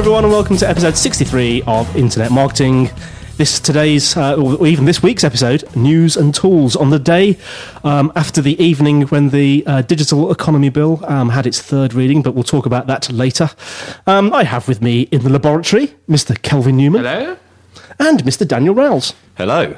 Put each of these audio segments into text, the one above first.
Everyone, and welcome to episode 63 of Internet Marketing. This today's, uh, or even this week's episode, news and tools on the day um, after the evening when the uh, Digital Economy Bill um, had its third reading, but we'll talk about that later. Um, I have with me in the laboratory Mr. Kelvin Newman. Hello. And Mr. Daniel Rowles. Hello.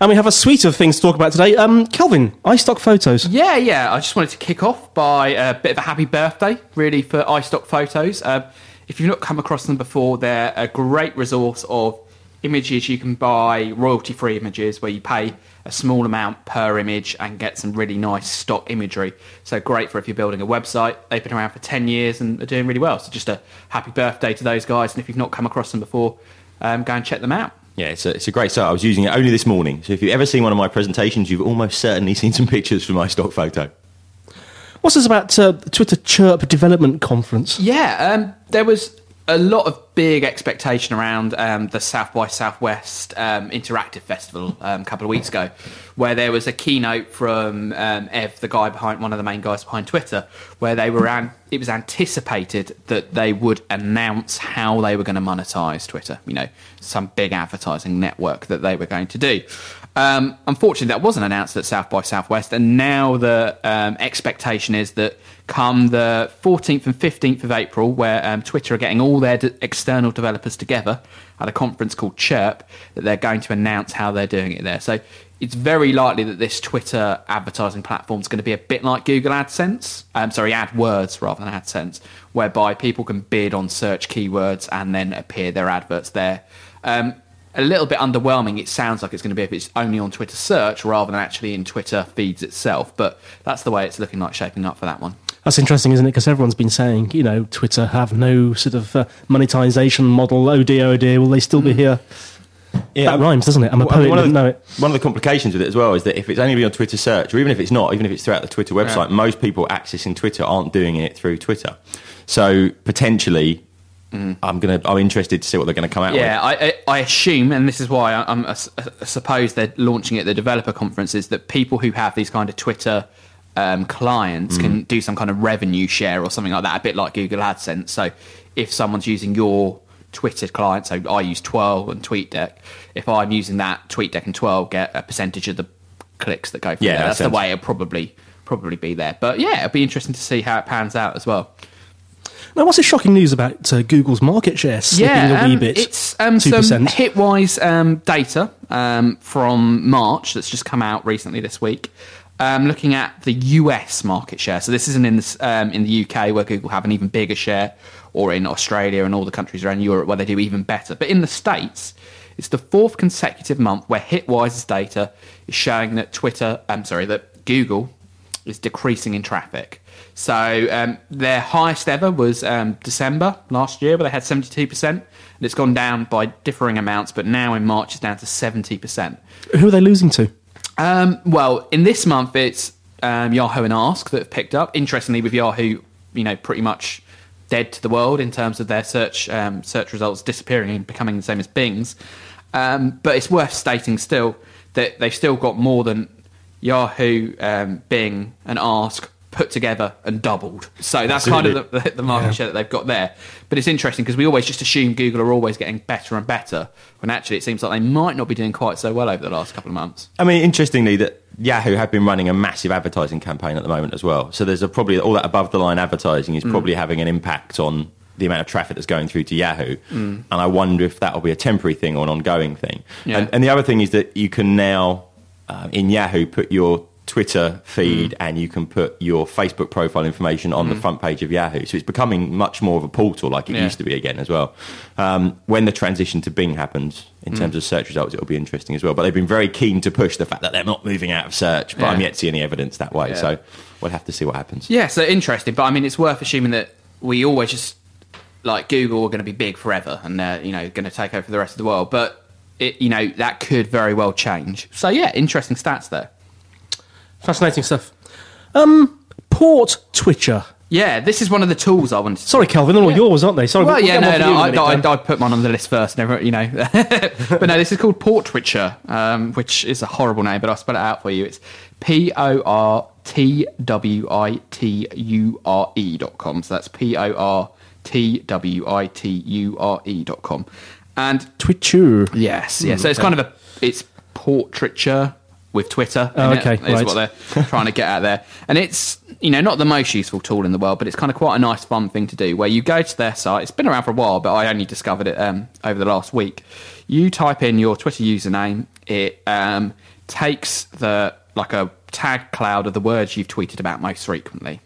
And we have a suite of things to talk about today. Um, Kelvin, iStock Photos. Yeah, yeah. I just wanted to kick off by a bit of a happy birthday, really, for iStock Photos. Uh, if you've not come across them before, they're a great resource of images you can buy, royalty free images, where you pay a small amount per image and get some really nice stock imagery. So great for if you're building a website. They've been around for 10 years and are doing really well. So just a happy birthday to those guys. And if you've not come across them before, um, go and check them out. Yeah, it's a, it's a great site. I was using it only this morning. So if you've ever seen one of my presentations, you've almost certainly seen some pictures from my stock photo. What's this about uh, Twitter Chirp Development Conference? Yeah, um, there was a lot of big expectation around um, the South by Southwest um, Interactive Festival um, a couple of weeks ago, where there was a keynote from um, Ev, the guy behind one of the main guys behind Twitter, where they were an, it was anticipated that they would announce how they were going to monetize Twitter. You know, some big advertising network that they were going to do. Um, unfortunately, that wasn't announced at South by Southwest, and now the um, expectation is that come the 14th and 15th of April, where um, Twitter are getting all their external developers together at a conference called Chirp, that they're going to announce how they're doing it there. So it's very likely that this Twitter advertising platform is going to be a bit like Google AdSense, um, sorry, AdWords rather than AdSense, whereby people can bid on search keywords and then appear their adverts there. Um, a little bit underwhelming. It sounds like it's going to be if it's only on Twitter search rather than actually in Twitter feeds itself. But that's the way it's looking like shaping up for that one. That's interesting, isn't it? Because everyone's been saying, you know, Twitter have no sort of uh, monetization model. Oh dear, oh dear. Will they still be here? that rhymes, doesn't it? I'm a poet, one of the, know it. One of the complications with it as well is that if it's only be on Twitter search, or even if it's not, even if it's throughout the Twitter website, most people accessing Twitter aren't doing it through Twitter. So potentially, I'm gonna. I'm interested to see what they're going to come out Yeah, with. I, I, I assume, and this is why I, I'm, I suppose they're launching it at the developer conferences, that people who have these kind of Twitter um, clients can do some kind of revenue share or something like that, a bit like Google AdSense. So if someone's using your Twitter client, so I use Twhirl and TweetDeck, if I'm using that, TweetDeck and Twhirl get a percentage of the clicks that go through Yeah, there. that That's the way it'll probably probably be there. But yeah, it'll be interesting to see how it pans out as well. Now, what's the shocking news about uh, Google's market share slipping a wee um, bit? It's um, 2%. some Hitwise um, data um, from March that's just come out recently this week, um, looking at the US market share. So this isn't in the, um, in the UK where Google have an even bigger share, or in Australia and all the countries around Europe where they do even better. But in the States, it's the fourth consecutive month where Hitwise's data is showing that Twitter, I'm sorry, that Google is decreasing in traffic. So um, their highest ever was um, December last year, where they had 72%, and it's gone down by differing amounts, but now in March it's down to 70%. Who are they losing to? Um, well, in this month it's um, Yahoo and Ask that have picked up. Interestingly, with Yahoo, you know, pretty much dead to the world in terms of their search um, search results disappearing and becoming the same as Bing's. Um, but it's worth stating still that they've still got more than Yahoo, um, Bing, and Ask put together and doubled. So that's kind of the, the market share that they've got there. But it's interesting because we always just assume Google are always getting better and better, when actually it seems like they might not be doing quite so well over the last couple of months. I mean, interestingly, that Yahoo have been running a massive advertising campaign at the moment as well. So there's a probably all that above the line advertising Mm. is probably having an impact on the amount of traffic that's going through to Yahoo. Mm. And I wonder if that will be a temporary thing or an ongoing thing. Yeah. And, and the other thing is that you can now uh, in Yahoo put your Twitter feed Mm. and you can put your Facebook profile information on the front page of Yahoo. So it's becoming much more of a portal like it Yeah. used to be again as well. Um, when the transition to Bing happens Mm. in terms of search results, it'll be interesting as well. But they've been very keen to push the fact that they're not moving out of search, but I'm yet to see any evidence that way. Yeah. So we'll have to see what happens. Yeah, so interesting. But I mean, it's worth assuming that we always just like Google are going to be big forever and they're you know going to take over the rest of the world. But it, you know that could very well change. So yeah, interesting stats there. Fascinating stuff. Um, Port Twitcher. Yeah, this is one of the tools I wanted. to Sorry, Kelvin, they're all yours, aren't they? Sorry, Well, we'll yeah, get no, you no, in a I, minute, I, Dan. I put mine on the list first, never, you know. but no, this is called Portwiture, um, which is a horrible name, but I'll spell it out for you. It's P O R T W I T U R E dot com. So that's P O R T W I T U R E dot com. And Twitcher. Yes, yeah. So it's kind of a it's portraiture with Twitter. Oh, okay, is right. what they're trying to get out there, and it's you know not the most useful tool in the world, but it's kind of quite a nice fun thing to do. Where you go to their site, it's been around for a while, but I only discovered it um, over the last week. You type in your Twitter username, it um, takes the like a tag cloud of the words you've tweeted about most frequently,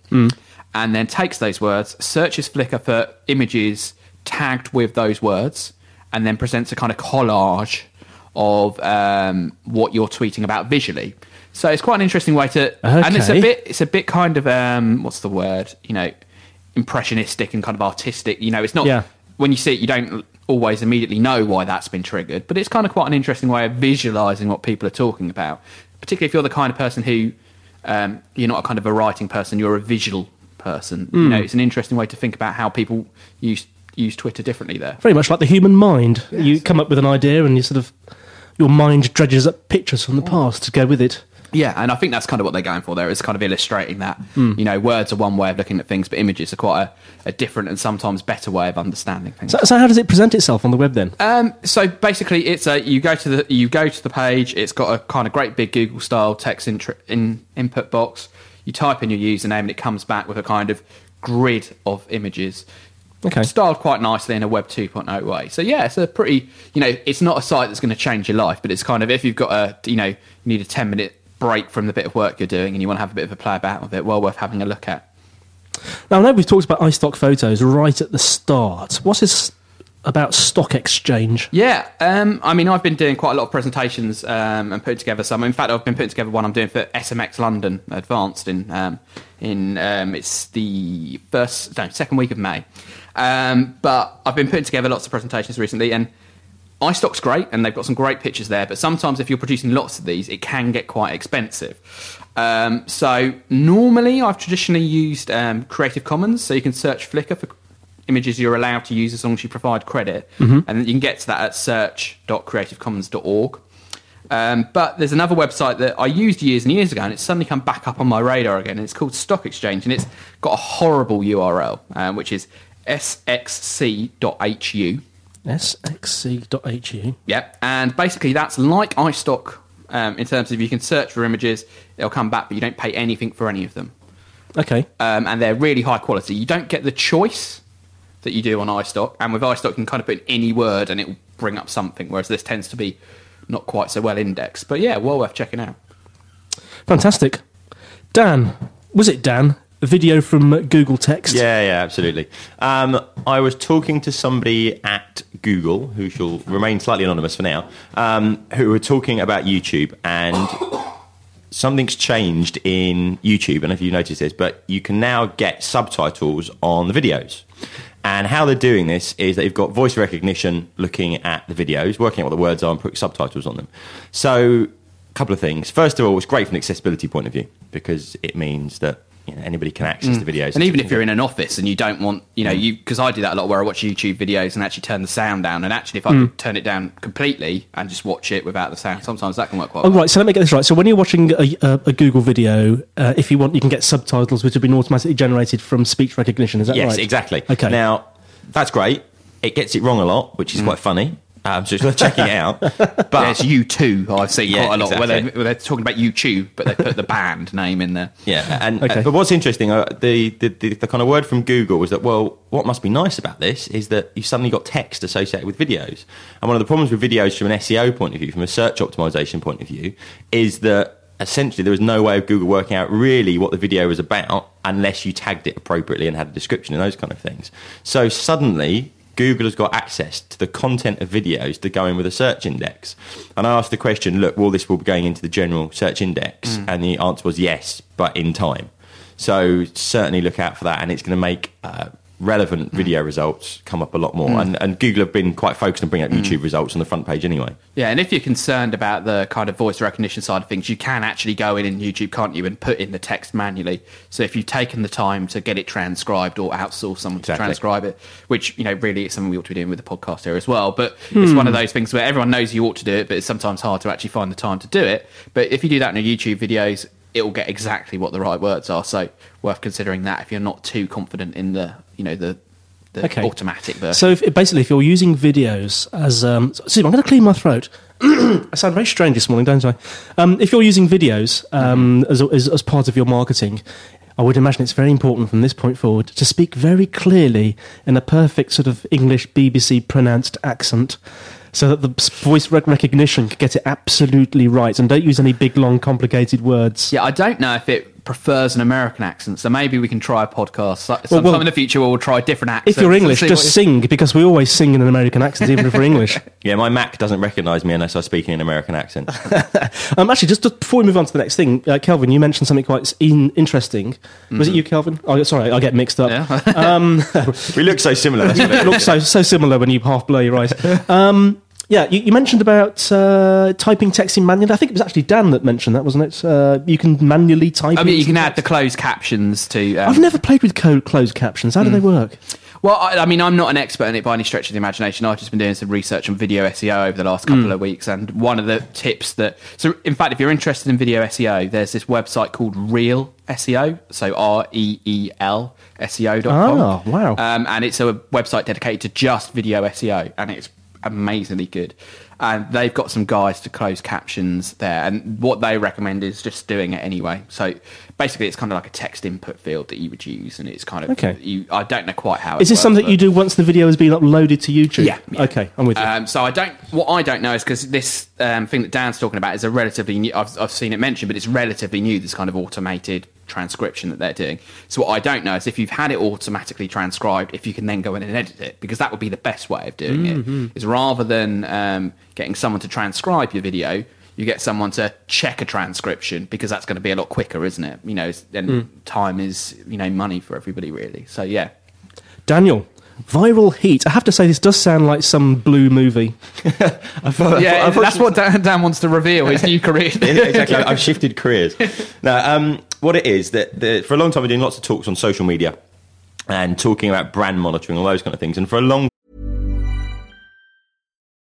and then takes those words, searches Flickr for images tagged with those words, and then presents a kind of collage of um, what you're tweeting about visually. So it's quite an interesting way to, and it's a bit, it's a bit kind of, um, what's the word? You know, impressionistic and kind of artistic. You know, it's not Yeah. when you see it, you don't always immediately know why that's been triggered, but it's kind of quite an interesting way of visualizing what people are talking about. Particularly if you're the kind of person who um, you're not a kind of a writing person, you're a visual person. Hmm. You know, it's an interesting way to think about how people use use Twitter differently there. Very much like the human mind. You come up with an idea and you sort of, your mind dredges up pictures from the past to go with it. Yeah, and I think that's kind of what they're going for there. Is kind of illustrating that Hmm. you know words are one way of looking at things, but images are quite a, a different and sometimes better way of understanding things. So, so how does it present itself on the web then? Um, so basically, it's a you go to the you go to the page. It's got a kind of great big Google style text in input box. You type in your username, and it comes back with a kind of grid of images. Okay. Styled quite nicely in a Web 2.0 way. So yeah, it's a pretty you know it's not a site that's going to change your life, but it's kind of if you've got a you know you need a 10 minute break from the bit of work you're doing and you want to have a bit of a play about with it, well worth having a look at. Now, I know we've talked about iStock photos right at the start. What is about Stock Exchange? Yeah, um, I mean, I've been doing quite a lot of presentations um, and putting together some. In fact, I've been putting together one I'm doing for SMX London Advanced in um, in um, it's the first no second week of May. Um, but I've been putting together lots of presentations recently, and iStock's great, and they've got some great pictures there. But sometimes, if you're producing lots of these, it can get quite expensive. Um, so normally, I've traditionally used um, Creative Commons, so you can search Flickr for images you're allowed to use as long as you provide credit, and you can get to that at search.creativecommons.org. Um, but there's another website that I used years and years ago, and it's suddenly come back up on my radar again. And it's called Stock Exchange, and it's got a horrible URL, um, which is sxc.hu. sxc.hu. Yep. And basically, that's like iStock um, in terms of you can search for images, they'll come back, but you don't pay anything for any of them. Okay. Um, and they're really high quality. You don't get the choice that you do on iStock. And with iStock, you can kind of put in any word and it will bring up something, whereas this tends to be not quite so well indexed. But yeah, well worth checking out. Fantastic. Dan, was it Dan? A video from Google Text. Yeah, yeah, absolutely. Um, I was talking to somebody at Google, who shall remain slightly anonymous for now, um, who were talking about YouTube, and something's changed in YouTube. And if you noticed this, but you can now get subtitles on the videos. And how they're doing this is they've got voice recognition looking at the videos, working out what the words are, and putting subtitles on them. So, a couple of things. First of all, it's great from an accessibility point of view because it means that you know, anybody can access the videos. Mm. And even if you're in an office and you don't want, you know, you because I do that a lot where I watch YouTube videos and actually turn the sound down. And actually, if I could turn it down completely and just watch it without the sound, sometimes that can work quite Oh, well. right. So let me get this right. So when you're watching a, a, a Google video, uh, if you want, you can get subtitles which have been automatically generated from speech recognition. Is that yes, right? exactly. Okay. Now that's great. It gets it wrong a lot, which is quite funny. Um, so it's worth checking it out. But There's U2, I've seen Yeah, quite a lot, where, they, where they're talking about YouTube, but they put the band name in there. Yeah, and Okay. uh, but what's interesting, uh, the, the, the the kind of word from Google was that well, what must be nice about this is that you suddenly got text associated with videos, and one of the problems with videos from an SEO point of view, from a search optimization point of view, is that essentially there was no way of Google working out really what the video was about unless you tagged it appropriately and had a description and those kind of things. So suddenly. Google has got access to the content of videos that go in with a search index. And I asked the question, look, will this will be going into the general search index? And the answer was yes, but in time. So certainly look out for that, and it's going to make uh, relevant mm. video results come up a lot more. Mm. And, and Google have been quite focused on bringing up mm. YouTube results on the front page anyway. Yeah, and if you're concerned about the kind of voice recognition side of things, you can actually go in in YouTube, can't you, and put in the text manually. So if you've taken the time to get it transcribed or outsource someone to transcribe it, which you know really is something we ought to be doing with the podcast here as well. But it's hmm. one of those things where everyone knows you ought to do it, but it's sometimes hard to actually find the time to do it. But if you do that in your YouTube videos, it will get exactly what the right words are. So worth considering that if you're not too confident in the you know the the Okay. automatic version. So if, basically, if you're using videos as, um, excuse me, I'm going to clean my throat. I sound very strange this morning, don't I? Um, if you're using videos um, as, as, as part of your marketing, I would imagine it's very important from this point forward to speak very clearly in a perfect sort of English BBC pronounced accent. So that the voice recognition can get it absolutely right, and don't use any big, long, complicated words. Yeah, I don't know if it prefers an American accent, so maybe we can try a podcast sometime well, in the future where we'll try different accents. If you're English, see just what- sing because we always sing in an American accent, even if we're English. Yeah, my Mac doesn't recognise me unless I speak in an American accent. Um, actually, just to, before we move on to the next thing, uh, Kelvin, you mentioned something quite in, interesting. Was it you, Kelvin? Oh, sorry, I get mixed up. Yeah. we look so similar. That's what it It so so similar when you half blow your eyes. Um, yeah, you, you mentioned about uh, typing text in manually. I think it was actually Dan that mentioned that, wasn't it? Uh, you can manually type. I mean, you can add the closed captions to. Um, I've never played with code closed captions. How do they work? Well, I, I mean, I'm not an expert in it by any stretch of the imagination. I've just been doing some research on video SEO over the last couple of weeks, and one of the tips that, so in fact, if you're interested in video SEO, there's this website called Reel SEO, so R E E L SEO.com. Oh, wow. Um, and it's a website dedicated to just video SEO, and it's amazingly good. And they've got some guides to close captions there, and what they recommend is just doing it anyway. So basically, it's kind of like a text input field that you would use, and it's kind of Okay. You, I don't know quite how. Is this works, something you do once the video has been uploaded to YouTube? Yeah, yeah. Okay, I'm with you. Um, so I don't. What I don't know is because this um, thing that Dan's talking about is a relatively new. I've, I've seen it mentioned, but it's relatively new. This kind of automated transcription that they're doing. So what I don't know is if you've had it automatically transcribed, if you can then go in and edit it, because that would be the best way of doing Mm-hmm. it. Is rather than um, getting someone to transcribe your video. You get someone to check a transcription because that's going to be a lot quicker, isn't it? You know, and Mm. time is you know money for everybody, really. So yeah, Daniel, viral heat. I have to say, this does sound like some blue movie. yeah, that's what Dan, Dan wants to reveal his new career. Exactly. I've shifted careers. Now, um, what it is that the, for a long time we're doing lots of talks on social media and talking about brand monitoring, all those kind of things. And for a long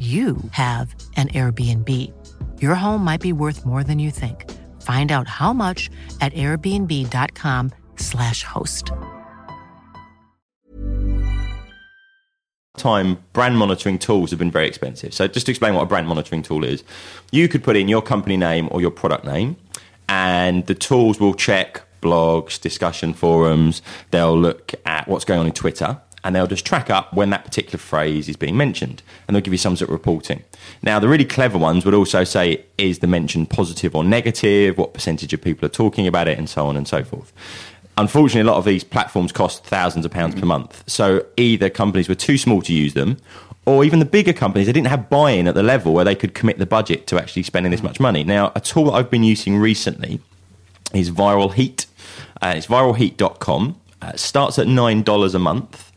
you have an Airbnb. Your home might be worth more than you think. Find out how much at airbnb.com/slash host. time brand monitoring tools have been very expensive. So just to explain what a brand monitoring tool is, you could put in your company name or your product name and the tools will check blogs, discussion forums, they'll look at what's going on in Twitter and they'll just track up when that particular phrase is being mentioned and they'll give you some sort of reporting. Now, the really clever ones would also say, is the mention positive or negative? What percentage of people are talking about it? And so on and so forth. Unfortunately, a lot of these platforms cost thousands of pounds per month. So either companies were too small to use them, or even the bigger companies, they didn't have buy in at the level where they could commit the budget to actually spending this much money. Now, a tool that I've been using recently is Viral Heat. Uh, it's viralheat.com. Uh, starts at $9 a month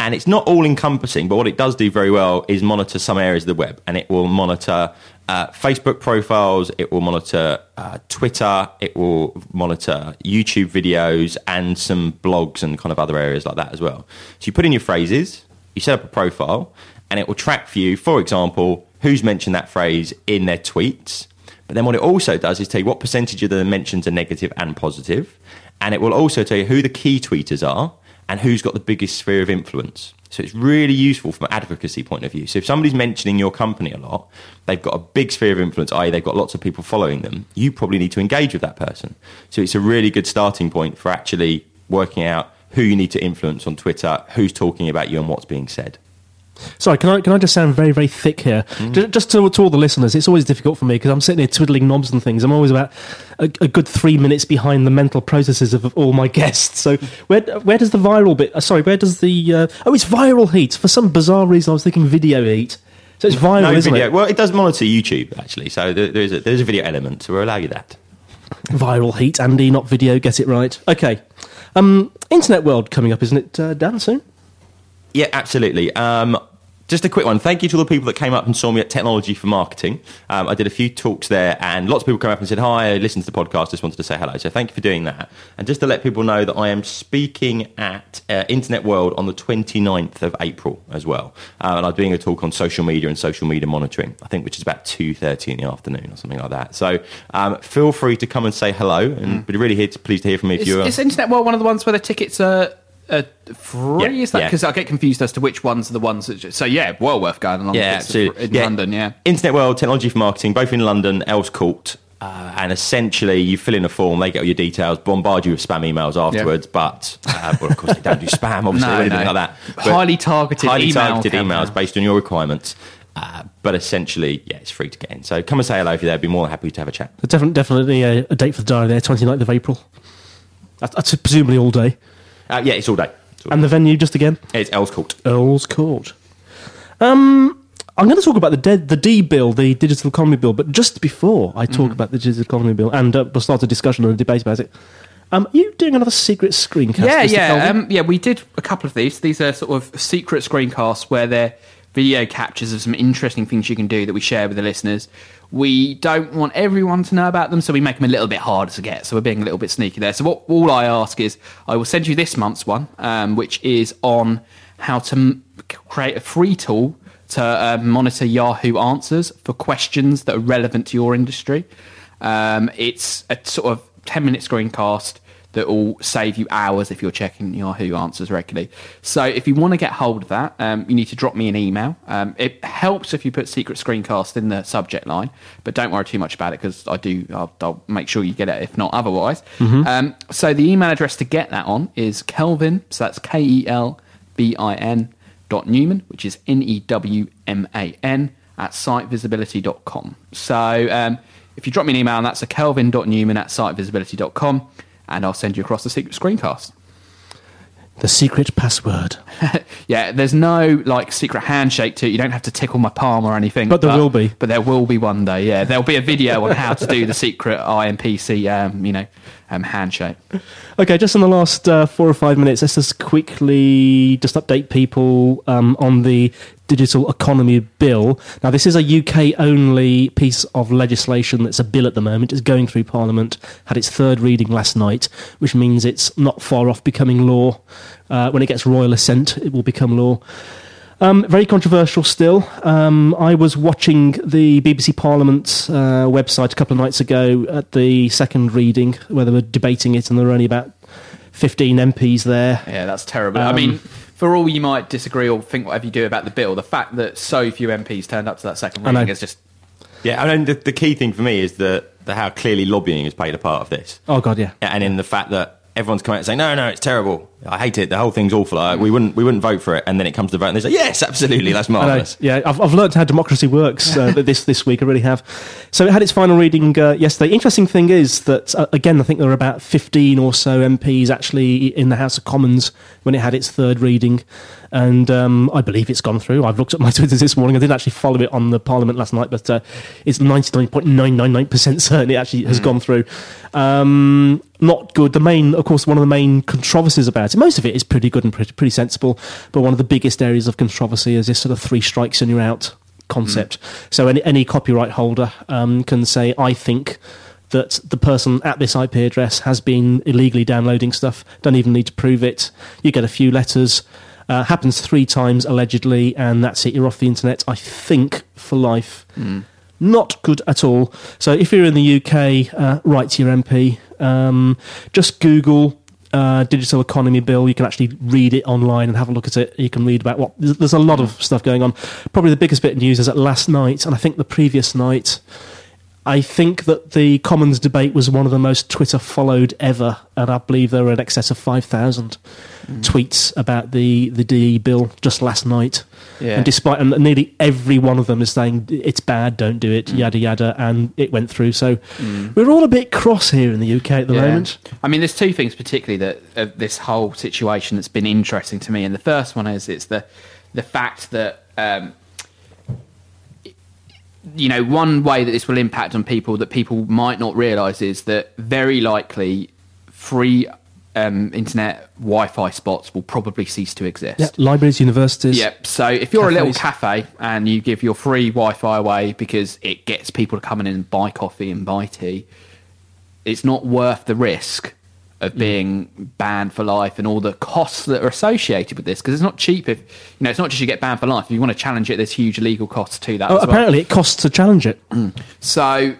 and it's not all encompassing, but what it does do very well is monitor some areas of the web, and it will monitor uh, Facebook profiles, it will monitor uh, Twitter, it will monitor YouTube videos, and some blogs and kind of other areas like that as well. So you put in your phrases, you set up a profile, and it will track for you, for example, who's mentioned that phrase in their tweets. But then what it also does is tell you what percentage of the mentions are negative and positive, and it will also tell you who the key tweeters are and who's got the biggest sphere of influence. So it's really useful from an advocacy point of view. So if somebody's mentioning your company a lot, they've got a big sphere of influence, i.e., they've got lots of people following them, you probably need to engage with that person. So it's a really good starting point for actually working out who you need to influence on Twitter, who's talking about you, and what's being said. Sorry, can I can I just sound very very thick here? Mm. Just to, to all the listeners, it's always difficult for me because I'm sitting here twiddling knobs and things. I'm always about a, a, good three minutes behind the mental processes of, of all my guests. So where where does the viral bit? Uh, sorry, where does the uh, oh it's viral heat for some bizarre reason? I was thinking video heat. So it's viral, no, isn't video. it? Well, it does monitor YouTube actually, so there, there's a, there's a video element, so we'll allow you that. Viral heat, Andy, not video. Get it right. Okay. Um, internet world coming up, isn't it, uh, Dan? Soon. Yeah, absolutely. Um, just a quick one. Thank you to all the people that came up and saw me at Technology for Marketing. Um, I did a few talks there, and lots of people came up and said, Hi, I listened to the podcast, just wanted to say hello. So thank you for doing that. And just to let people know that I am speaking at uh, Internet World on the 29th of April as well. Uh, and I'm doing a talk on social media and social media monitoring, I think, which is about 2.30 in the afternoon or something like that. So um, feel free to come and say hello, and mm. be really here to, pleased to hear from me if you're. Is Internet World one of the ones where the tickets are uh, free? Yeah, is that because yeah. I get confused as to which ones are the ones that? Just, so yeah, well worth going along. Yeah, absolutely. In yeah. London, yeah. Internet World Technology for Marketing, both in London, Earls Court. Uh, and essentially, you fill in a form, they get all your details, bombard you with spam emails afterwards. Yeah. But, uh, well, of course, they don't do spam, obviously, no, or anything no. like that. But highly targeted, highly email targeted emails based on your requirements. Uh, but essentially, yeah, it's free to get in. So come and say hello if you're there. I'd be more than happy to have a chat. Definitely, definitely a, a date for the diary there, 29th of April. That's, that's presumably all day. Uh, yeah, it's all day. And the venue, just again? It's Earls Court. Earls Court. Um, I'm going to talk about the de- the D bill, the digital economy bill, but just before I talk mm. about the digital economy bill, and uh, we'll start a discussion and a debate about it. Um, are you doing another secret screencast? Yeah, Mr. yeah, um, yeah. We did a couple of these. These are sort of secret screencasts where they're video captures of some interesting things you can do that we share with the listeners. We don't want everyone to know about them, so we make them a little bit harder to get. So we're being a little bit sneaky there. So what all I ask is, I will send you this month's one, um, which is on how to m- create a free tool to uh, monitor Yahoo answers for questions that are relevant to your industry. Um, it's a sort of ten minute screencast that will save you hours if you're checking Yahoo Answers regularly. So if you want to get hold of that, um, you need to drop me an email. Um, it helps if you put secret screencast in the subject line, but don't worry too much about it because I do. I'll, I'll, make sure you get it if not otherwise. Mm-hmm. Um, so the email address to get that on is Kelvin. So that's K E L V I N dot Newman, which is N E W M A N at sitevisibility.com. So um, if you drop me an email, and that's a kelvin.newman at sitevisibility.com and I'll send you across the secret screencast. The secret password. Yeah, there's no like secret handshake to it. You don't have to tickle my palm or anything. But there will be. But there will be one day. Yeah, there'll be a video on how to do the secret IMPC, um, you know, um, handshake. Okay, just in the last uh, four or five minutes, let's just quickly just update people um, on the digital economy bill. Now, this is a UK only piece of legislation that's a bill at the moment. It's going through Parliament, had its third reading last night, which means it's not far off becoming law. Uh, when it gets royal assent, it will become law. Um, very controversial still. Um, I was watching the BBC Parliament uh, website a couple of nights ago at the second reading where they were debating it, and there were only about 15 MPs there. Yeah, that's terrible. I Um, mean, for all you might disagree or think whatever you do about the bill, the fact that so few MPs turned up to that second I know. reading is just Yeah, I mean, the, the key thing for me is the, the how clearly lobbying has played a part of this. Oh, God, yeah. and in the fact that everyone's come out and saying, no, no, it's terrible. I hate it. The whole thing's awful. Like, we wouldn't, we wouldn't vote for it. And then it comes to the vote, and they say, yes, absolutely, that's marvelous. Yeah, I've, I've learned how democracy works uh, this this week. I really have. So it had its final reading uh, yesterday. Interesting thing is that uh, again, I think there were about fifteen or so MPs actually in the House of Commons when it had its third reading, and um, I believe it's gone through. I've looked at my Twitter this morning. I didn't actually follow it on the Parliament last night, but uh, it's ninety nine point nine nine nine percent certain it actually has gone through. Um, not good. The main, of course, one of the main controversies about Most of it is pretty good and pretty, pretty sensible, but one of the biggest areas of controversy is this sort of three strikes and you're out concept. So any, any copyright holder um, can say, I think that the person at this IP address has been illegally downloading stuff. Don't even need to prove it. You get a few letters. Uh, happens three times allegedly, and that's it. You're off the internet. I think for life. Not good at all. So if you're in the UK, uh, write to your MP. Um, just Google uh, digital economy bill. You can actually read it online and have a look at it. You can read about what there's, there's a lot of stuff going on. Probably the biggest bit of news is that last night, and I think the previous night, I think that the Commons debate was one of the most Twitter followed ever, and I believe there were in excess of five thousand tweets about the the DE bill just last night. Yeah. And despite and nearly every one of them is saying it's bad, don't do it, yada yada, and it went through. So we're all a bit cross here in the UK at the Yeah. moment. I mean, there's two things particularly that uh, this whole situation that's been interesting to me, and the first one is it's the the fact that um, you know one way that this will impact on people that people might not realise is that very likely free um, internet Wi-Fi spots will probably cease to exist. Yeah, libraries, universities. Yep. So if you're a little cafe and you give your free Wi-Fi away because it gets people to come in and buy coffee and buy tea, it's not worth the risk of Mm. being banned for life and all the costs that are associated with this because it's not cheap if you know it's not just you get banned for life if you want to challenge it there's huge legal costs to that Oh, as well. apparently it costs to challenge it. So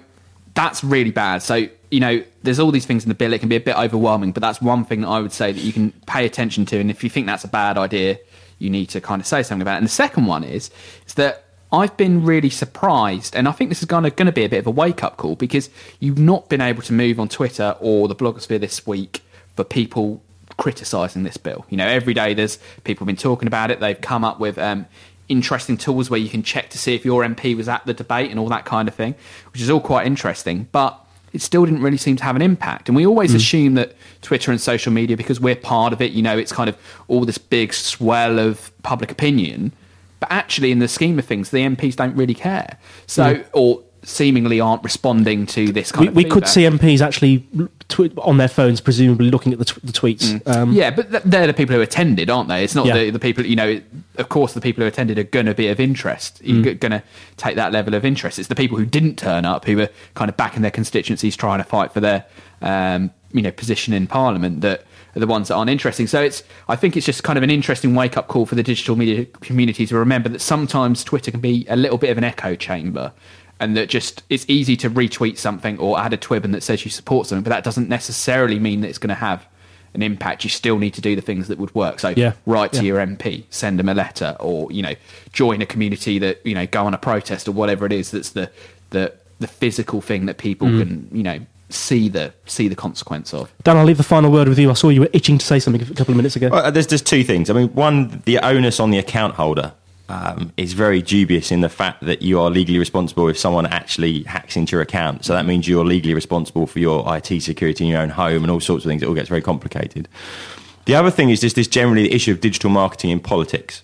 that's really bad. So, you know, there's all these things in the bill. It can be a bit overwhelming, but that's one thing that I would say that you can pay attention to. And if you think that's a bad idea, you need to kind of say something about it. And the second one is, is that I've been really surprised, and I think this is going to, going to be a bit of a wake up call because you've not been able to move on Twitter or the blogosphere this week for people criticising this bill. You know, every day there's people have been talking about it. They've come up with um, interesting tools where you can check to see if your MP was at the debate and all that kind of thing, which is all quite interesting. But it still didn't really seem to have an impact. And we always assume that Twitter and social media, because we're part of it, you know, it's kind of all this big swell of public opinion. But actually, in the scheme of things, the MPs don't really care. So, or seemingly aren't responding to this kind We, of we could see MPs actually tw- on their phones, presumably looking at the, the tweets. Um, Yeah, but th- they're the people who attended, aren't they? It's not Yeah. the, the people, you know, of course, the people who attended are going to be of interest. You're Mm. going to take that level of interest. It's the people who didn't turn up, who were kind of back in their constituencies trying to fight for their, um, you know, position in Parliament that the ones that aren't interesting. So it's, I think it's just kind of an interesting wake up call for the digital media community to remember that sometimes Twitter can be a little bit of an echo chamber. And that just it's easy to retweet something or add a Twibbon that says you support something, but that doesn't necessarily mean that it's going to have an impact. You still need to do the things that would work. So Yeah. write to Yeah. your MP, send them a letter, or you know, join a community that you know, go on a protest or whatever it is. That's the the the physical thing that people Mm. can you know see the see the consequence of. Dan, I'll leave the final word with you. I saw you were itching to say something a couple of minutes ago. Well, there's just two things. I mean, one, the onus on the account holder um, is very dubious in the fact that you are legally responsible if someone actually hacks into your account. So that means you're legally responsible for your IT security in your own home and all sorts of things. It all gets very complicated. The other thing is just this generally the issue of digital marketing in politics.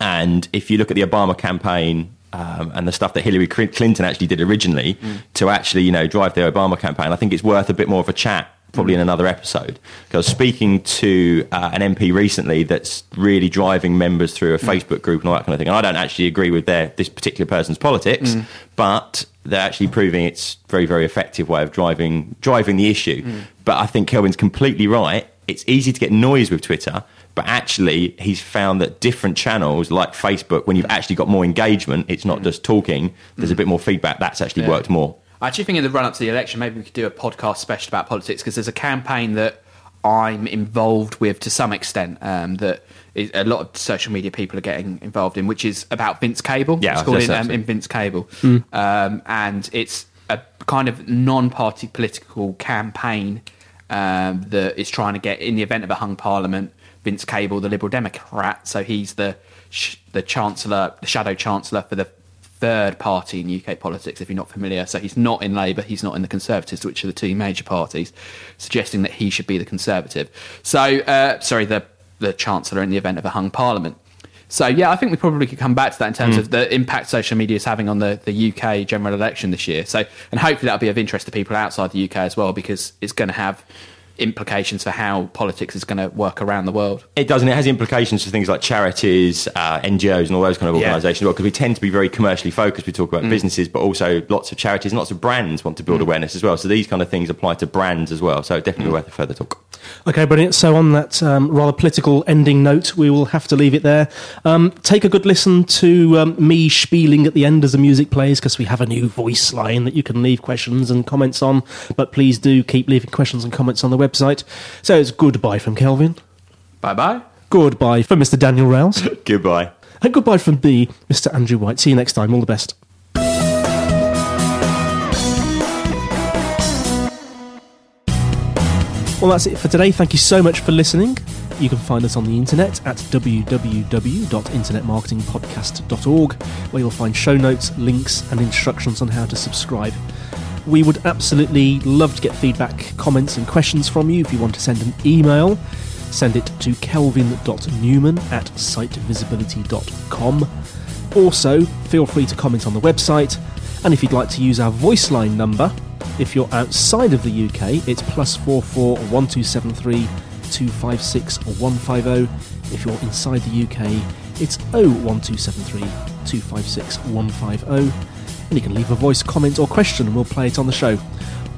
And if you look at the Obama campaign um, and the stuff that Hillary Clinton actually did originally mm. to actually, you know, drive the Obama campaign, I think it's worth a bit more of a chat probably in another episode. Because speaking to uh, an MP recently that's really driving members through a. Facebook group and all that kind of thing. And I don't actually agree with their this particular person's politics, mm. but they're actually proving it's very very effective way of driving driving the issue. Mm. But I think Kelvin's completely right. It's easy to get noise with Twitter, but actually he's found that different channels like Facebook, when you've actually got more engagement, it's not mm. just talking. There's a bit more feedback. That's actually yeah. worked more. I actually think in the run up to the election, maybe we could do a podcast special about politics because there's a campaign that I'm involved with to some extent um, that is, a lot of social media people are getting involved in, which is about Vince Cable. Yeah, it's called in, um, in, Vince Cable, mm. um, and it's a kind of non-party political campaign um, that is trying to get, in the event of a hung parliament, Vince Cable, the Liberal Democrat, so he's the sh- the chancellor, the shadow chancellor for the third party in UK politics, if you're not familiar. So he's not in Labour, he's not in the Conservatives, which are the two major parties, suggesting that he should be the Conservative. So, uh, sorry, the, the Chancellor in the event of a hung Parliament. So, yeah, I think we probably could come back to that in terms mm. of the impact social media is having on the, the UK general election this year. So, and hopefully that'll be of interest to people outside the UK as well, because it's going to have implications for how politics is going to work around the world. It does, and it has implications for things like charities, uh, NGOs, and all those kind of organisations yeah. well, because we tend to be very commercially focused. We talk about mm. businesses, but also lots of charities and lots of brands want to build mm. awareness as well. So these kind of things apply to brands as well. So definitely mm. worth a further talk. Okay, brilliant. So on that um, rather political ending note, we will have to leave it there. Um, take a good listen to um, me spieling at the end as the music plays because we have a new voice line that you can leave questions and comments on. But please do keep leaving questions and comments on the website. So it's goodbye from Kelvin. Bye bye. Goodbye from Mr. Daniel Rowles. goodbye. And goodbye from me, Mr. Andrew White. See you next time. All the best. Well, that's it for today. Thank you so much for listening. You can find us on the internet at www.internetmarketingpodcast.org, where you'll find show notes, links, and instructions on how to subscribe. We would absolutely love to get feedback, comments, and questions from you. If you want to send an email, send it to kelvin.newman at sitevisibility.com. Also, feel free to comment on the website, and if you'd like to use our voice line number, if you're outside of the UK, it's plus 44 1273 256 150. If you're inside the UK, it's 01273 256 150. And you can leave a voice comment or question and we'll play it on the show.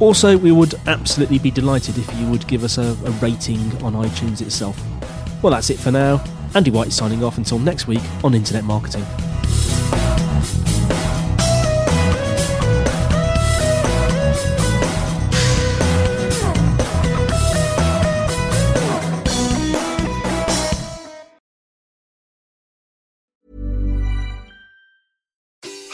Also, we would absolutely be delighted if you would give us a, a rating on iTunes itself. Well, that's it for now. Andy White signing off until next week on Internet Marketing.